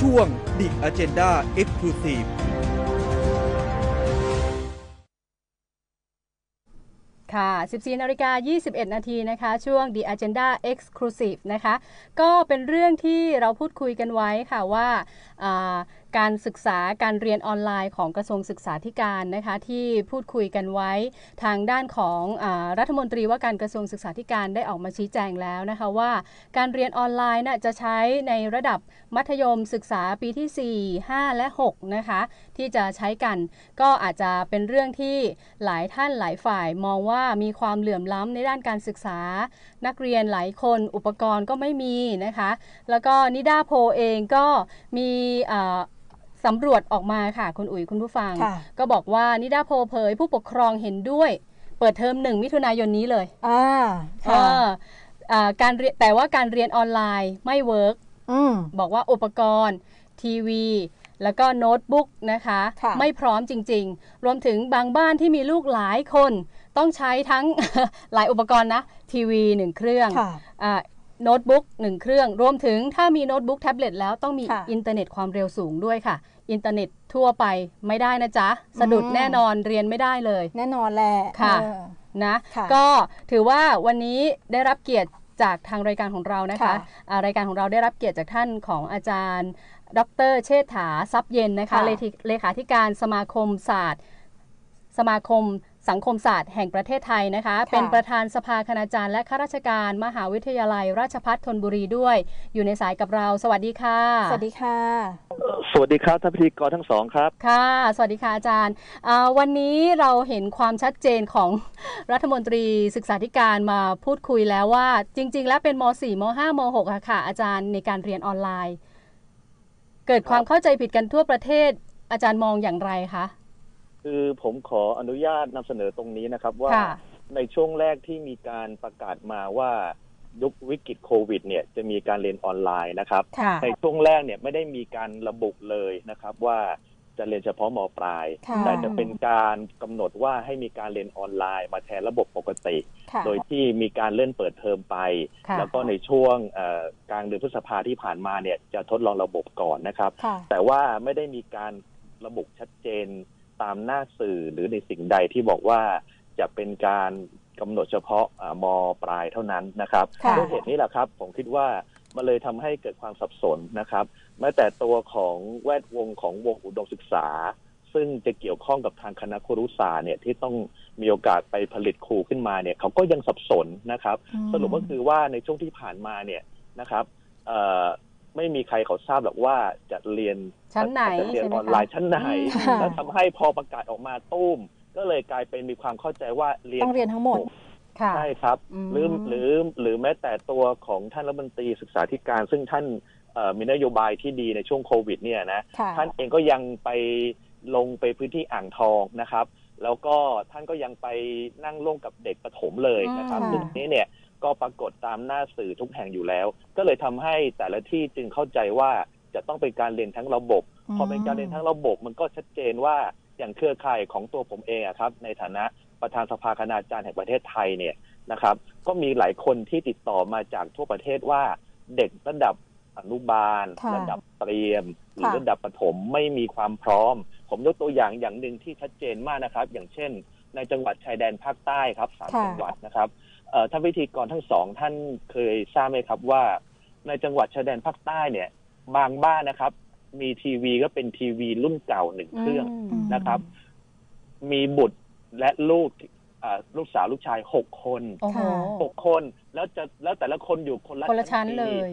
ช่วง The Agenda Exclusive ค่ะ 14นาฬิกา21 นาทีนะคะ ช่วง The Agenda Exclusive นะคะ ก็เป็นเรื่องที่เราพูดคุยกันไว้ค่ะว่าการศึกษาการเรียนออนไลน์ของกระทรวงศึกษาธิการนะคะที่พูดคุยกันไว้ทางด้านของอรัฐมนตรีว่าการกระทรวงศึกษาธิการได้ออกมาชี้แจงแล้วนะคะว่า การเรียนออนไลน์น่ะจะใช้ในระดับมัธยมศึกษาปีที่ 4 5 และ 6 นะคะ ที่จะใช้กันก็อาจจะเป็นเรื่องที่หลายท่านหลายฝ่ายมองว่ามีความเหลื่อมล้ำในด้านการศึกษา นักเรียนหลายคนอุปกรณ์ก็ไม่มีนะคะ แล้วก็นิดาโพเองก็มี สำรวจออกมาค่ะ คุณอุ๋ยคุณผู้ฟัง ก็บอกว่านิดาโพเผย ผู้ปกครองเห็นด้วย เปิดเทอมหนึ่งมิถุนายนนี้เลยอ่าการเรียนแต่ว่าการเรียนออนไลน์ไม่ work บอกว่าอุปกรณ์ ทีวี แล้วก็โน้ตบุ๊กนะคะคะ ไม่พร้อมจริง ๆ รวมถึงบางบ้านที่มีลูกหลายคน ต้องใช้ทั้งหลายอุปกรณ์นะ ทีวีหนึ่งเครื่อง โน้ตบุ๊กหนึ่งเครื่อง รวมถึงถ้ามีโน้ตบุ๊กแท็บเล็ตแล้วต้องมีอินเทอร์เน็ตความเร็วสูงด้วยค่ะ อินเทอร์เน็ตทั่วไปไม่ได้นะจ๊ะ สะดุดแน่นอนเรียนไม่ได้เลย แน่นอนแหละค่ะนะก็ถือว่าวันนี้ได้รับเกียรติจากทางรายการของเรานะคะะรายการของเราได้รับเกียรติจากท่านของอาจารย์ ดรเชษฐาทรัพย์เย็นนะคะเลขาธิการสมาคมศาสตร์ สมาคม สังคมศาสตร์แห่งประเทศไทยนะคะ เป็นประธานสภาคณาจารย์และข้าราชการ มหาวิทยาลัย ราชภัฏธนบุรีด้วย อยู่ในสายกับเรา สวัสดีค่ะ สวัสดีค่ะ สวัสดีครับท่านพิธีกรทั้งสองครับ ค่ะ สวัสดีค่ะอาจารย์ วันนี้เราเห็นความชัดเจนของรัฐมนตรีศึกษาธิการมาพูดคุยแล้วว่า จริง ๆ แล้วเป็นม .4 ม .5 ม .6 ค่ะ อาจารย์ในการเรียนออนไลน์ เกิดความเข้าใจผิดกันทั่วประเทศ อาจารย์มองอย่างไรคะ คือผมขออนุญาตนำเสนอตรงนี้นะครับ ว่าในช่วงแรกที่มีการประกาศมาว่ายุควิกฤตโควิด เนี่ยจะมีการเรียนออนไลน์นะครับในช่วงแรกเนี่ยไม่ได้มีการระบุเลยนะครับ ว่าจะเรียนเฉพาะมปลายแต่จะเป็นการกำหนดว่าให้มีการเรียนออนไลน์มาแทนระบบปกติโดยที่มีการเลื่อนเปิดเทอมไปแล้วก็ในช่วงกลางเดือนพฤษภาที่ผ่านมาเนี่ยจะทดลองระบบก่อนนะครับแต่ว่าไม่ได้มีการระบุชัดเจน ตามหน้าสื่อหรือในสิ่งใดที่บอกว่าจะเป็นการกำหนดเฉพาะมปลายเท่านั้นนะครับด้วยเหตุนี้แหละครับ ผมคิดว่ามันเลยทำให้เกิดความสับสนนะครับแม้แต่ตัวของแวดวงของวงอุดมศึกษา ซึ่งจะเกี่ยวข้องกับทางคณะครุศาสตร์เนี่ยที่ต้องมีโอกาสไปผลิตครูขึ้นมาเนี่ยเขาก็ยังสับสนนะครับ สรุปก็คือว่าในช่วงที่ผ่านมาเนี่ยนะครับ ไม่มีใครเขาทราบหรอกว่าจะเรียนชั้นไหนจะเรียนออนไลน์ชั้นไหน แล้วทำให้พอประกาศออกมาตุ้ม ก็เลยกลายเป็นมีความเข้าใจว่าเรียนต้องเรียนทั้งหมดใช่ครับหรือหรือหรือแม้แต่ตัวของท่านรัฐมนตรีศึกษาธิการ ซึ่งท่านมีนโยบายที่ดีในช่วงโควิดเนี่ยนะท่านเองก็ยังไปลงไปพื้นที่อ่างทองนะครับ แล้วก็ท่านก็ยังไปนั่งร่วมกับเด็กประถมเลยนะครับซึ่งนี้เนี่ย ก็ปรากฏตามหน้าสื่อทุกแห่งอยู่แล้ว ก็เลยทำให้แต่ละที่จึงเข้าใจว่าจะต้องเป็นการเรียนทั้งระบบ พอเป็นการเรียนทั้งระบบ มันก็ชัดเจนว่าอย่างเครือข่ายของตัวผมเองครับ ในฐานะประธานสภาคณาจารย์แห่งประเทศไทยเนี่ยนะครับ ก็มีหลายคนที่ติดต่อมาจากทั่วประเทศว่าเด็กระดับอนุบาล ระดับเตรียม หรือระดับประถมไม่มีความพร้อม ผมยกตัวอย่างอย่างหนึ่งที่ชัดเจนมากนะครับ อย่างเช่น ในจังหวัดชายแดนภาคใต้ครับสามจังหวัดนะครับ ท่านวิธีกรทั้งสองท่านเคยทราบไหมครับว่า ในจังหวัดชายแดนภาคใต้เนี่ย บางบ้านนะครับ มีทีวีก็เป็นทีวีรุ่นเก่าหนึ่งเครื่องนะครับ มีบุตรและลูกลูกสาวลูกชายหกคนหกคนแล้วจะแล้วแต่ละคนอยู่คนละคนละชั้นเลย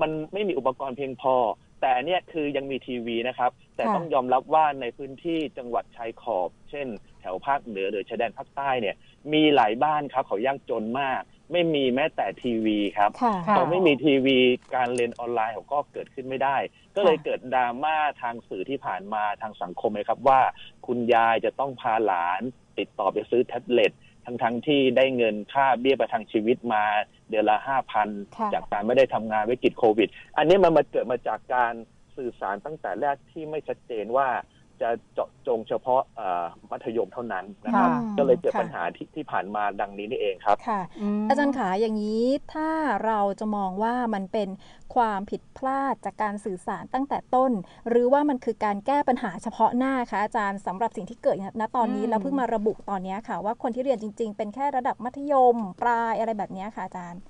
มันไม่มีอุปกรณ์เพียงพอ แต่เนี่ยคือยังมีทีวีนะครับ แต่ต้องยอมรับว่าในพื้นที่จังหวัดชายขอบ เช่นแถ วภาคเหนือหรือชายแดนภาคใต้เนี่ย มีหลายบ้านครับเขายากจนมาก ไม่มีแม้แต่ทีวีครับเขาไม่มีทีวีการเรียนออนไลน์เขาก็เกิดขึ้นไม่ได้ ก็เลยเกิดดราม่าทางสื่อที่ผ่านมาทางสังคมเลยครับว่า คุณยายจะต้องพาหลาน ติดต่อไปซื้อแท็บเล็ตทั้งทั้งที่ได้เงินค่าเบี้ยประทังชีวิตมาเดือนละห้าพันจากการไม่ได้ทำงานวิกฤตโควิด อันนี้มันมาเกิดมาจากการสื่อสารตั้งแต่แรกที่ไม่ชัดเจนว่า จะเจาะจงเฉพาะมัธยมเท่านั้นนะครับ ก็เลยเกิดปัญหาที่ที่ผ่านมาดังนี้นี่เองครับค่ะ อาจารย์ขาอย่างนี้ถ้าเราจะมองว่ามันเป็นความผิดพลาดจากการสื่อสารตั้งแต่ต้น หรือว่ามันคือการแก้ปัญหาเฉพาะหน้าคะอาจารย์สำหรับสิ่งที่เกิดณตอนนี้แล้วเพิ่งมาระบุตอนนี้ค่ะ ว่าคนที่เรียนจริง ๆ เป็นแค่ระดับมัธยมปลายอะไรแบบนี้ค่ะอาจารย์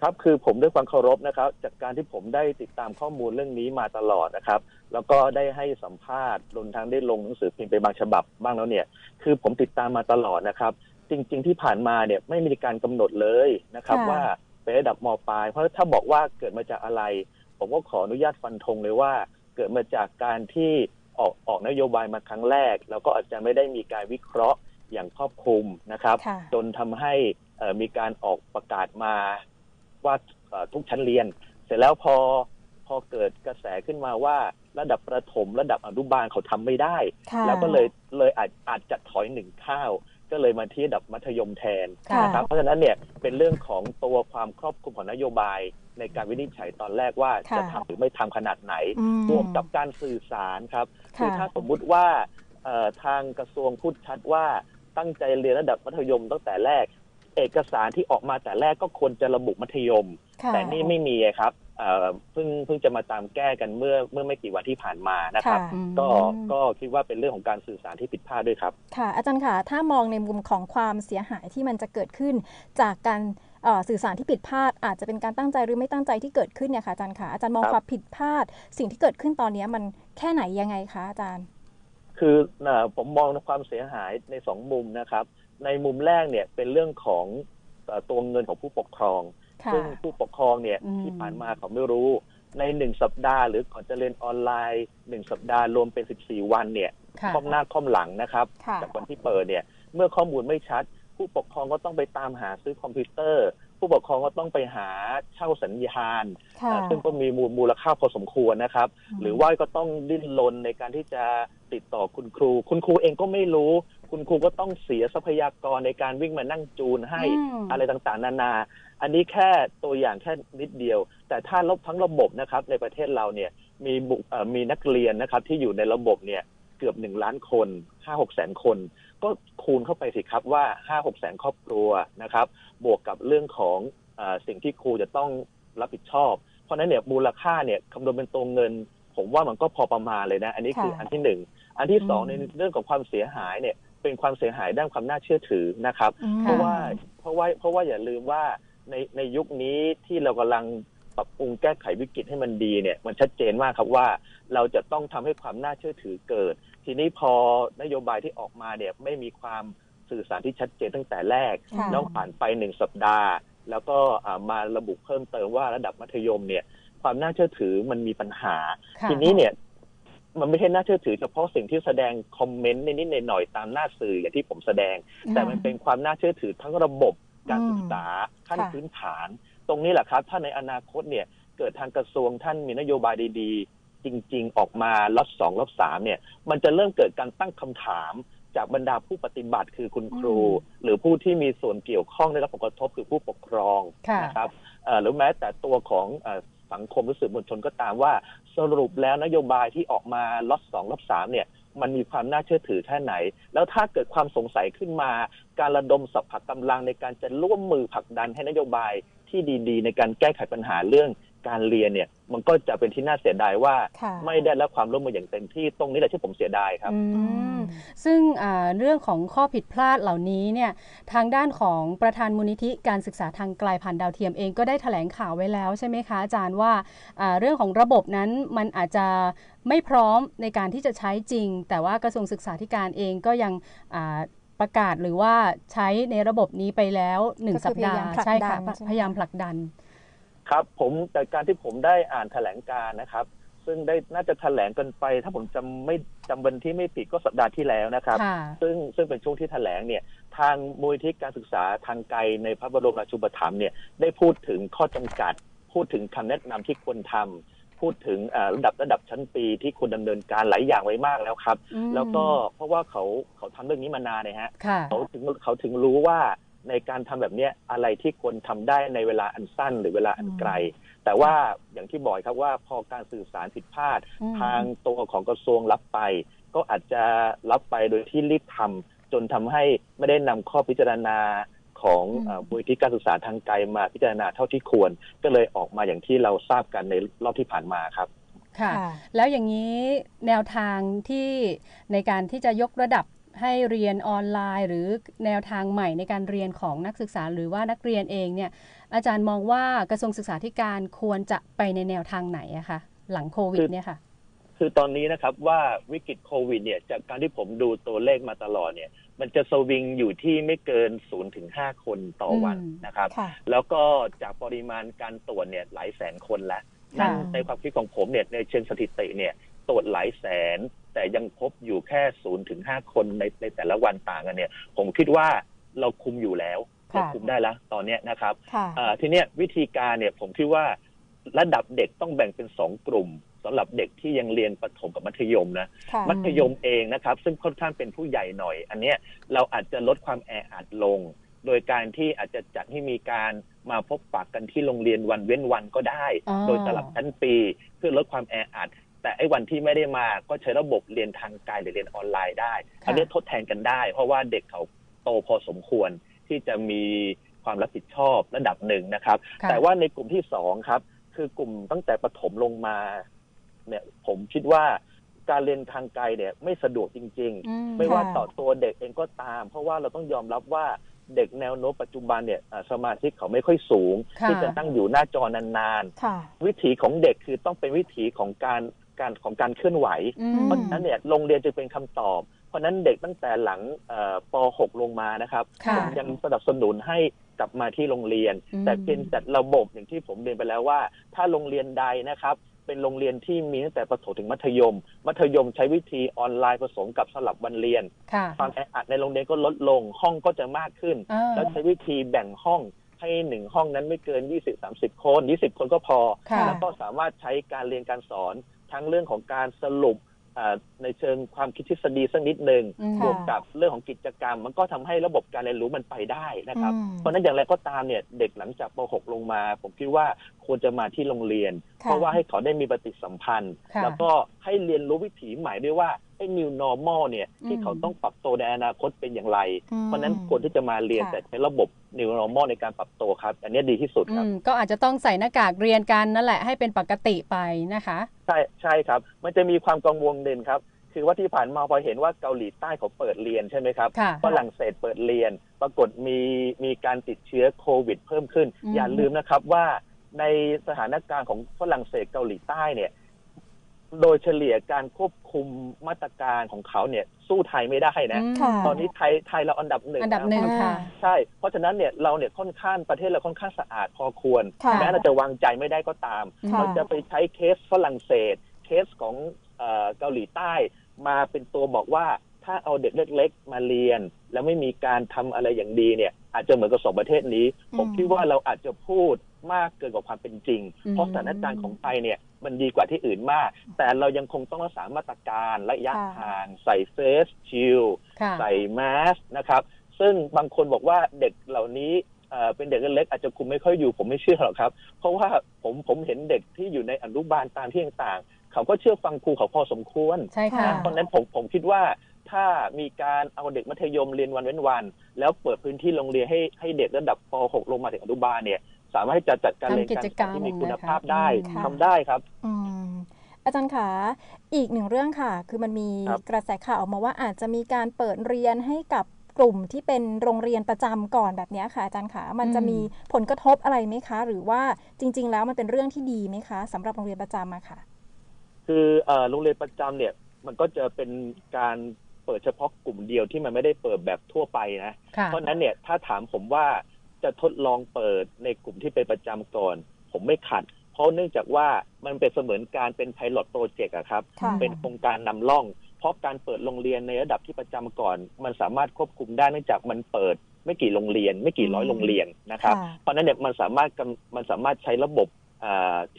ครับคือผมด้วยความเคารพนะครับ จากการที่ผมได้ติดตามข้อมูลเรื่องนี้มาตลอดนะครับ แล้วก็ได้ให้สัมภาษณ์รวมทั้งได้ลงหนังสือพิมพ์ไปบางฉบับบ้างแล้วเนี่ย คือผมติดตามมาตลอดนะครับ จริง ๆ ที่ผ่านมาเนี่ยไม่มีการกำหนดเลยนะครับว่าเป็นระดับมปลาย เพราะถ้าบอกว่าเกิดมาจากอะไร ผมก็ขออนุญาตฟันธงเลยว่า เกิดมาจากการที่ออกออกนโยบายมาครั้งแรก แล้วก็อาจจะไม่ได้มีการวิเคราะห์อย่างครอบคลุมนะครับจนทำให้มีการออกประกาศมา ว่าทุกชั้นเรียน เสร็จแล้วพอพอเกิดกระแสขึ้นมาว่าระดับประถมระดับอนุบาลเขาทำไม่ได้ แล้วก็เลยเลยอาจอาจจะถอยหนึ่งข้าวก็เลยมาที่ระดับมัธยมแทนนะครับเพราะฉะนั้นเนี่ยเป็นเรื่องของตัวความครอบคลุมของนโยบายในการวินิจฉัยตอนแรกว่าจะทำหรือไม่ทำขนาดไหนรวมกับการสื่อสารครับคือถ้าสมมุติว่าทางกระทรวงพูดชัดว่าตั้งใจเรียนระดับมัธยมตั้งแต่แรก เอกสารที่ออกมาแต่แรกก็ควรจะระบุมัธยมแต่นี่ไม่มีครับเพิ่งเพิ่งจะมาตามแก้กันเมื่อเมื่อไม่กี่วันที่ผ่านมานะครับก็ก็คิดว่าเป็นเรื่องของการสื่อสารที่ผิดพลาดด้วยครับ ค่ะ อาจารย์ค่ะ ถ้ามองในมุมของความเสียหายที่มันจะเกิดขึ้น จากการสื่อสารที่ผิดพลาด อาจจะเป็นการตั้งใจหรือไม่ตั้งใจที่เกิดขึ้นเนี่ยค่ะอาจารย์ค่ะอาจารย์มองความผิดพลาด สิ่งที่เกิดขึ้นตอนนี้มันแค่ไหนยังไงคะอาจารย์ คือผมมองความเสียหายในสองมุมนะครับ ในมุมแรกเนี่ยเป็นเรื่องของตัวเงินของผู้ปกครอง ซึ่งผู้ปกครองเนี่ยที่ผ่านมาเขาไม่รู้ ในหนึ่งสัปดาห์หรือก่อนจะเรียนออนไลน์หนึ่งสัปดาห์รวมเป็นสิบสี่วันเนี่ยค่อมหน้าค่อมหลังนะครับ จากวันที่เปิดเนี่ย เมื่อข้อมูลไม่ชัด ผู้ปกครองก็ต้องไปตามหาซื้อคอมพิวเตอร์ ผู้ปกครองก็ต้องไปหาเช่าสัญญาณ ซึ่งก็มีมูลค่าพอสมควรนะครับ หรือว่าก็ต้องดิ้นรนในการที่จะติดต่อคุณครู คุณครูเองก็ไม่รู้ คุณครูก็ต้องเสียทรัพยากรในการวิ่งมานั่งจูนให้อะไรต่างๆ นานา อันนี้แค่ตัวอย่างแค่นิดเดียว แต่ถ้าลบทั้งระบบนะครับ ในประเทศเราเนี่ยมีบุมีนักเรียนนะครับ ที่อยู่ในระบบเนี่ยเกือบหนึ่งล้านคนห้าหกแสนคน ก็คูณเข้าไปสิครับว่าห้าหกแสนครอบครัวนะครับ บวกกับเรื่องของอสิ่งที่ครูจะต้องรับผิดชอบ เพราะนั้นเนี่ยมูลค่าเนี่ยคำนวณเป็นตัวเงิน ผมว่ามันก็พอประมาณเลยนะ อันนี้คืออันที่หนึ่ง อันที่สองในเรื่องของความเสียหายเนี่ย เป็นความเสียหายด้านความน่าเชื่อถือนะครับ เพราะว่าเพราะว่าเพราะว่าอย่าลืมว่าในในยุคนี้ที่เรากำลังปรับปรุงแก้ไขวิกฤตให้มันดีเนี่ยมันชัดเจนมากครับว่าเราจะต้องทำให้ความน่าเชื่อถือเกิด ทีนี้พอนโยบายที่ออกมาเนี่ยไม่มีความสื่อสารที่ชัดเจนตั้งแต่แรกแล้วผ่านไปหนึ่งสัปดาห์ แล้วก็มาระบุเพิ่มเติมว่าระดับมัธยมเนี่ยความน่าเชื่อถือมันมีปัญหา ทีนี้เนี่ย มันไม่ใช่น่าเชื่อถือเฉพาะสิ่งที่แสดงคอมเมนต์นิดๆหน่อยๆตามหน้าสื่ออย่างที่ผมแสดง แต่มันเป็นความน่าเชื่อถือทั้งระบบการศึกษาขั้นพื้นฐาน ตรงนี้แหละครับ ถ้าในอนาคตเนี่ยเกิดทางกระทรวงท่านมีนโยบายดีๆ จริง ๆ ออกมาล็อตสองล็อตสามเนี่ย มันจะเริ่มเกิดการตั้งคำถามจากบรรดาผู้ปฏิบัติคือคุณครู หรือผู้ที่มีส่วนเกี่ยวข้องได้รับผลกระทบคือผู้ปกครองนะครับหรือแม้แต่ตัวของสังคมรู้สึกมวลชนก็ตามว่า สรุปแล้วนโยบายที่ออกมาล็อตสองล็อตสามเนี่ยมันมีความน่าเชื่อถือแค่ไหน แล้วถ้าเกิดความสงสัยขึ้นมา การระดมสัพพะกำลังในการจะร่วมมือผลักดันให้นโยบายที่ดี ๆ ในการแก้ไขปัญหาเรื่อง การเรียนเนี่ยมันก็จะเป็นที่น่าเสียดายว่าไม่ได้รับความร่วมมืออย่างเต็มที่ตรงนี้แหละที่ผมเสียดายครับซึ่งเรื่องของข้อผิดพลาดเหล่านี้เนี่ยทางด้านของประธานมูลนิธิการศึกษาทางไกลผ่านดาวเทียมเองก็ได้ถแถลงข่าวไว้แล้วใช่ไหมคะอาจารย์ว่าเรื่องของระบบนั้นมันอาจจะไม่พร้อมในการที่จะใช้จริง แต่ว่ากระทรวงศึกษาธิการเองก็ยังประกาศหรือว่าใช้ในระบบนี้ไปแล้วหนึ่งสัปดาห์ใช่ค่ะพยายามผลักดัน ครับผมจากการที่ผมได้อ่านแถลงการนะครับ ซึ่งได้น่าจะแถลงกันไป ถ้าผมจำไม่จำวันที่ไม่ผิดก็สัปดาห์ที่แล้วนะครับ ซึ่งซึ่งเป็นช่วงที่แถลงเนี่ย ทางมูลที่การศึกษาทางไกลในพระบรมราชูปถัมภ์เนี่ยได้พูดถึงข้อจำกัด พูดถึงคำแนะนำที่ควรทำพูดถึงระดับระดับชั้นปีที่ควรดำเนินการหลายอย่างไว้มากแล้วครับ แล้วก็เพราะว่าเขาเขาทำเรื่องนี้มานานเลยฮะเขาถึงเขาถึงรู้ว่า ในการทำแบบนี้อะไรที่ควรทำได้ในเวลาอันสั้นหรือเวลาอันไกล แต่ว่าอย่างที่บอกครับว่าพอการสื่อสารผิดพลาด ทางตัวของกระทรวงรับไป ก็อาจจะรับไปโดยที่รีบทำจนทำให้ไม่ได้นำข้อพิจารณาของบริที่การศึกษาทางไกลมาพิจารณาเท่าที่ควร ก็เลยออกมาอย่างที่เราทราบกันในรอบที่ผ่านมาครับค่ะ แล้วอย่างนี้แนวทางที่ในการที่จะยกระดับ ให้เรียนออนไลน์ หรือแนวทางใหม่ในการเรียนของนักศึกษาหรือว่านักเรียนเองเนี่ยอาจารย์มองว่ากระทรวงศึกษาธิการควรจะไปในแนวทางไหนอะคะหลังโควิดเนี่ยค่ะคือตอนนี้นะครับว่าวิกฤตโควิดเนี่ยจากการที่ผมดูตัวเลขมาตลอดเนี่ยมันจะสวิงอยู่ที่ไม่เกิน0ูนย์ถึงห้าคนต่อวันนะครับ แล้วก็จากปริมาณการตรวจเนี่ยหลายแสนคนแล้วนั่นในความคิดของผมเนี่ยในเชิงสถิติเนี่ยตรวจหลายแสน แต่ยังพบอยู่แค่ศูนย์ถึงห้าคนในในแต่ละวันต่างกันเนี่ย ผมคิดว่าเราคุมอยู่แล้วเราคุมได้แล้วตอนนี้นะครับทีเนี้ยวิธีการเนี่ยผมคิดว่าระดับเด็กต้องแบ่งเป็นสองกลุ่มสำหรับเด็กที่ยังเรียนประถมกับมัธยมนะ มัธยมเองนะครับ ซึ่งค่อนข้างเป็นผู้ใหญ่หน่อย อันเนี้ยเราอาจจะลดความแออัดลง โดยการที่อาจจะจัดให้มีการมาพบปะกกันที่โรงเรียนวันเว้นวันก็ได้ โดยสลับชั้นปี เพื่อลดความแออัด แต่ไอ้วันที่ไม่ได้มาก็ใช้ระบบเรียนทางไกลหรือเรียนออนไลน์ได้ อันนี้ทดแทนกันได้ เพราะว่าเด็กเขาโตพอสมควรที่จะมีความรับผิดชอบระดับหนึ่งนะครับ แต่ว่าในกลุ่มที่สองครับ คือกลุ่มตั้งแต่ประถมลงมา เนี่ย ผมคิดว่าการเรียนทางไกลเนี่ย ไม่สะดวกจริง ๆ ไม่ว่าต่อตัวเด็กเองก็ตาม เพราะว่าเราต้องยอมรับว่าเด็กแนวโน้มปัจจุบันเนี่ยสมาธิเขาไม่ค่อยสูง ที่จะตั้งอยู่หน้าจอนานๆ วิถีของเด็กคือต้องเป็นวิถีของการ การของการเคลื่อนไหว เพราะฉะนั้นเนี่ยโรงเรียนจะเป็นคำตอบ เพราะนั้นเด็กตั้งแต่หลังป .6 ลงมานะครับผมยังสนับสนุนให้กลับมาที่โรงเรียน แต่เป็นจัดระบบอย่างที่ผมเรียนไปแล้วว่า ถ้าโรงเรียนใดนะครับเป็นโรงเรียนที่มีตั้งแต่ประถมถึงมัธยม มัธยมใช้วิธีออนไลน์ผสมกับสลับวันเรียน ความแออัดในโรงเรียนก็ลดลง ห้องก็จะมากขึ้น แล้วใช้วิธีแบ่งห้องให้หนึ่งห้องนั้นไม่เกิน 20-30 คน 20 คนก็พอ แล้วก็สามารถใช้การเรียนการสอน ทั้งเรื่องของการสรุปในเชิงความคิดทฤษฎีสักนิดหนึ่งบวกกับเรื่องของกิจกรรม มันก็ทำให้ระบบการเรียนรู้มันไปได้นะครับ เพราะนั้นอย่างไรก็ตามเนี่ยเด็กหลังจากป .6 ลงมา ผมคิดว่าควรจะมาที่โรงเรียน เพราะว่าให้เขาได้มีปฏิสัมพันธ์ แล้วก็ ให้เรียนรู้วิถีใหม่ด้วยว่าไอ้ new normal เนี่ยที่เขาต้องปรับตัวในอนาคตเป็นอย่างไร เพราะนั้นควรที่จะมาเรียนแต่ใช้ระบบ new normal ในการปรับตัวครับ อันนี้ดีที่สุดครับก็อาจจะต้องใส่หน้ากากเรียนกันนั่นแหละให้เป็นปกติไปนะคะ ใช่ใช่ครับ มันจะมีความกังวลเด่นครับคือว่าที่ผ่านมาพอเห็นว่าเกาหลีใต้เขาเปิดเรียนใช่ไหมครับฝรั่งเศสเปิดเรียน ปรากฏมีมีการติดเชื้อโควิด เพิ่มขึ้น อย่าลืมนะครับว่าในสถานการณ์ของฝรั่งเศสเกาหลีใต้เนี่ย โดยเฉลี่ยการควบคุมมาตรการของเขาเนี่ยสู้ไทยไม่ได้นะตอนนี้ไทยไทยเราอันดับหนึ่งอันดับหนึ่งค่ะ ใช่ เพราะฉะนั้นเนี่ยเราเนี่ยค่อนข้างประเทศเราค่อนข้างสะอาดพอควรแม้เราจะวางใจไม่ได้ก็ตามเราจะไปใช้เคสฝรั่งเศส เคสของเกาหลีใต้ มาเป็นตัวบอกว่าถ้าเอาเด็กเล็กๆมาเรียน แล้วไม่มีการทำอะไรอย่างดีเนี่ย อาจจะเหมือนกับสองประเทศนี้ ผมคิดว่าเราอาจจะพูดมากเกินกว่าความเป็นจริงเพราะสถานการณ์ของไทยเนี่ย มันดีกว่าที่อื่นมาก แต่เรายังคงต้องรักษามาตรการระยะห่างใส่เฟสชิลใส่แมสนะครับ ซึ่งบางคนบอกว่าเด็กเหล่านี้เป็นเด็กเล็กอาจจะคุมไม่ค่อยอยู่ผมไม่เชื่อหรอกครับ เพราะว่าผมผมเห็นเด็กที่อยู่ในอนุบาลตามที่ต่างๆ เขาก็เชื่อฟังครูเขาพอสมควรใช่ค่ะเพราะนั้นผมผมคิดว่าถ้ามีการเอาเด็กมัธยมเรียนวันเว้นวัน แล้วเปิดพื้นที่โรงเรียนให้ให้เด็กระดับป .6 ลงมาถึงอนุบาลเนี่ย สามารถที่จะจัดการเรียนการสอนที่มีคุณภาพได้ทำได้ครับอาจารย์ขาอีกหนึ่งเรื่องค่ะ คือมันมีกระแสข่าวออกมาว่าอาจจะมีการเปิดเรียนให้กับกลุ่มที่เป็นโรงเรียนประจำก่อนแบบนี้ค่ะ อาจารย์ขามันจะมีผลกระทบอะไรไหมคะ หรือว่าจริง ๆ แล้วมันเป็นเรื่องที่ดีไหมคะสำหรับโรงเรียนประจำอะค่ะ คือโรงเรียนประจำเนี่ย มันก็จะเป็นการเปิดเฉพาะกลุ่มเดียวที่มันไม่ได้เปิดแบบทั่วไปนะ เพราะนั้นเนี่ยถ้าถามผมว่า จะทดลองเปิดในกลุ่มที่เป็นประจำก่อน ผมไม่ขัด เพราะเนื่องจากว่ามันเป็นเสมือนการเป็นไพลอตโปรเจกต์อะครับ เป็นโครงการนำร่อง เพราะการเปิดโรงเรียนในระดับที่ประจำก่อน มันสามารถควบคุมได้เนื่องจากมันเปิดไม่กี่โรงเรียน ไม่กี่ร้อยโรงเรียนนะครับ เพราะนั้นเนี่ยมันสามารถมันสามารถใช้ระบบ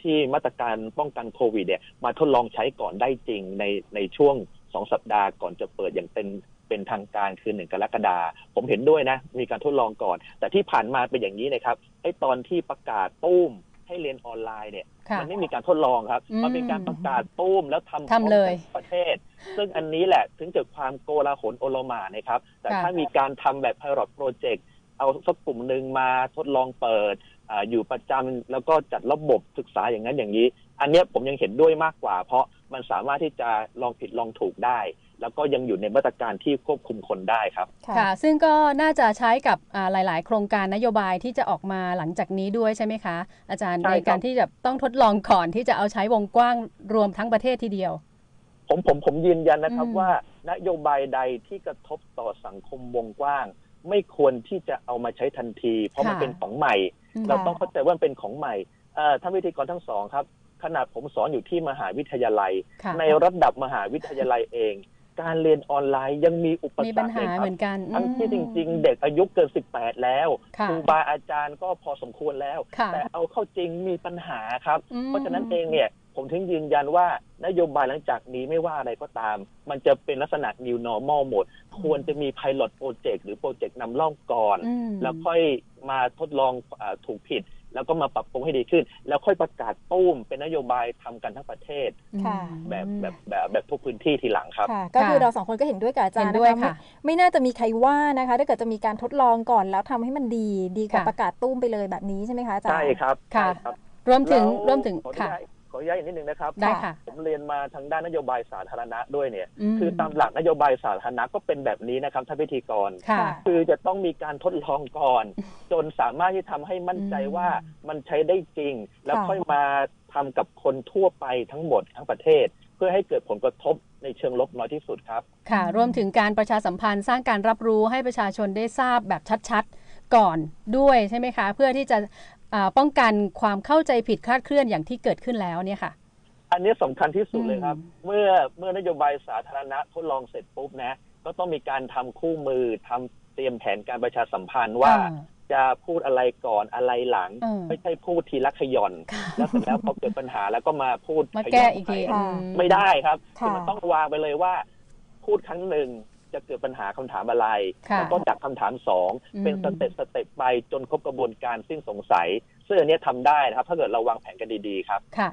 ที่มาตรการป้องกันโควิดเนี่ยมาทดลองใช้ก่อนได้จริงในในช่วงสองสัปดาห์ก่อนจะเปิดอย่างเป็น เป็นทางการคือหนึ่งกรกฎาผมเห็นด้วยนะ มีการทดลองก่อน แต่ที่ผ่านมาเป็นอย่างนี้นะครับไอ้ตอนที่ประกาศปุ้มให้เรียนออนไลน์เนี่ย มันไม่มีการทดลองครับ มันเป็นการประกาศปุ้มแล้วทำทำเลยประเทศ ซึ่งอันนี้แหละถึงเกิดความโกลาหลโอลหมานะครับ แต่ถ้ามีการทำแบบ pilot project เอาสักกลุ่มหนึ่งมาทดลองเปิดออยู่ประจำแล้วก็จัดระบบศึกษาอย่างนั้นอย่างนี้ อันนี้ผมยังเห็นด้วยมากกว่า เพราะมันสามารถที่จะลองผิดลองถูกได้ แล้วก็ยังอยู่ในมาตรการที่ควบคุมคนได้ครับ ค่ะ ซึ่งก็น่าจะใช้กับหลาย ๆ โครงการนโยบายที่จะออกมาหลังจากนี้ด้วยใช่ไหมคะ อาจารย์ในการที่จะต้องทดลองก่อนที่จะเอาใช้วงกว้างรวมทั้งประเทศทีเดียว ผมผมผมยืนยันนะครับว่านโยบายใดที่กระทบต่อสังคมวงกว้าง ไม่ควรที่จะเอามาใช้ทันที เพราะมันเป็นของใหม่ เราต้องเข้าใจว่าเป็นของใหม่ท่านวิทยกรทั้งสองครับขนาดผมสอนอยู่ที่มหาวิทยาลัย ในระดับมหาวิทยาลัยเอง การเรียนออนไลน์ยังมีอุปสรรคเลยครับทั้งที่จริง ๆ เด็กอายุเกิน 18 แล้วครูบาอาจารย์ก็พอสมควรแล้วแต่เอาเข้าจริงมีปัญหาครับเพราะฉะนั้นเองเนี่ยผมถึงยืนยันว่านโยบายหลังจากนี้ไม่ว่าอะไรก็ตาม มันจะเป็นลักษณะ new normal หมด ควรจะมี pilot project หรือโปรเจกต์นำร่องก่อนแล้วค่อยมาทดลองอถูกผิด แล้วก็มาปรับปรุงให้ดีขึ้น แล้วค่อยประกาศตุ้มเป็นนโยบายทำกันทั้งประเทศแบบแบบแบบแบบทุกพื้นที่ทีหลังครับ ก็คือเราสองคนก็เห็นด้วยกับอาจารย์นะคะ ไม่น่าจะมีใครว่านะคะ ถ้าเกิดจะมีการทดลองก่อนแล้วทำให้มันดีดีกว่าประกาศตุ้มไปเลยแบบนี้ใช่ไหมคะอาจารย์ใช่ครับค่ะรวมถึงรวมถึงค่ะ ขออนุญาตอีกนิดนึงนะครับได้ค่ะผมเรียนมาทางด้านนโยบายสาธารณะด้วยเนี่ย คือตามหลักนโยบายสาธารณะก็เป็นแบบนี้นะครับท่านพิธีกรคือจะต้องมีการทดลองก่อน จนสามารถที่ทำให้มั่นใจว่ามันใช้ได้จริง แล้วค่อยมาทำกับคนทั่วไปทั้งหมดทั้งประเทศ เพื่อให้เกิดผลกระทบในเชิงลบน้อยที่สุดครับ ค่ะ รวมถึงการประชาสัมพันธ์สร้างการรับรู้ให้ประชาชนได้ทราบแบบชัดๆก่อนด้วยใช่ไหมคะ เพื่อที่จะ ป้องกันความเข้าใจผิดคลาดเคลื่อนอย่างที่เกิดขึ้นแล้วเนี่ยค่ะ อันนี้สำคัญที่สุดเลยครับ เมื่อเมื่อนโยบายสาธารณะทดลองเสร็จปุ๊บนะ ก็ต้องมีการทำคู่มือทำเตรียมแผนการประชาสัมพันธ์ว่าจะพูดอะไรก่อนอะไรหลัง ไม่ใช่พูดทีละขย่อน แล้วเสร็จแล้วพอเกิดปัญหาแล้วก็มาพูดมาแก้อีกทีไม่ได้ครับคือมันต้องวางไปเลยว่า พูดครั้งหนึ่ง จะเกิดปัญหาคำถามอะไรแล้วก็จากคำถามสองเป็นสเต็ปสเต็ปไปจนครบกระบวนการสิ้นสงสัย ซึ่งอันนี้ทำได้นะครับ ถ้าเกิดเราวางแผนกันดีๆครับค่ะ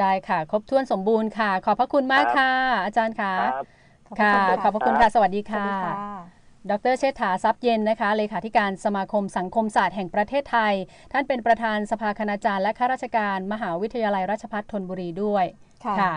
ได้ค่ะ ครบถ้วนสมบูรณ์ค่ะ ขอบพระคุณมากค่ะ อาจารย์ค่ะค่ะ ขอบพระคุณค่ะ สวัสดีค่ะ ดรเชษฐาทรัพย์เย็นนะคะ เลขาธิการสมาคมสังคมศาสตร์แห่งประเทศไทย ท่านเป็นประธานสภาคณาจารย์และข้าราชการ มหาวิทยาลัยราชภัฏธนบุรีด้วย ค่ะ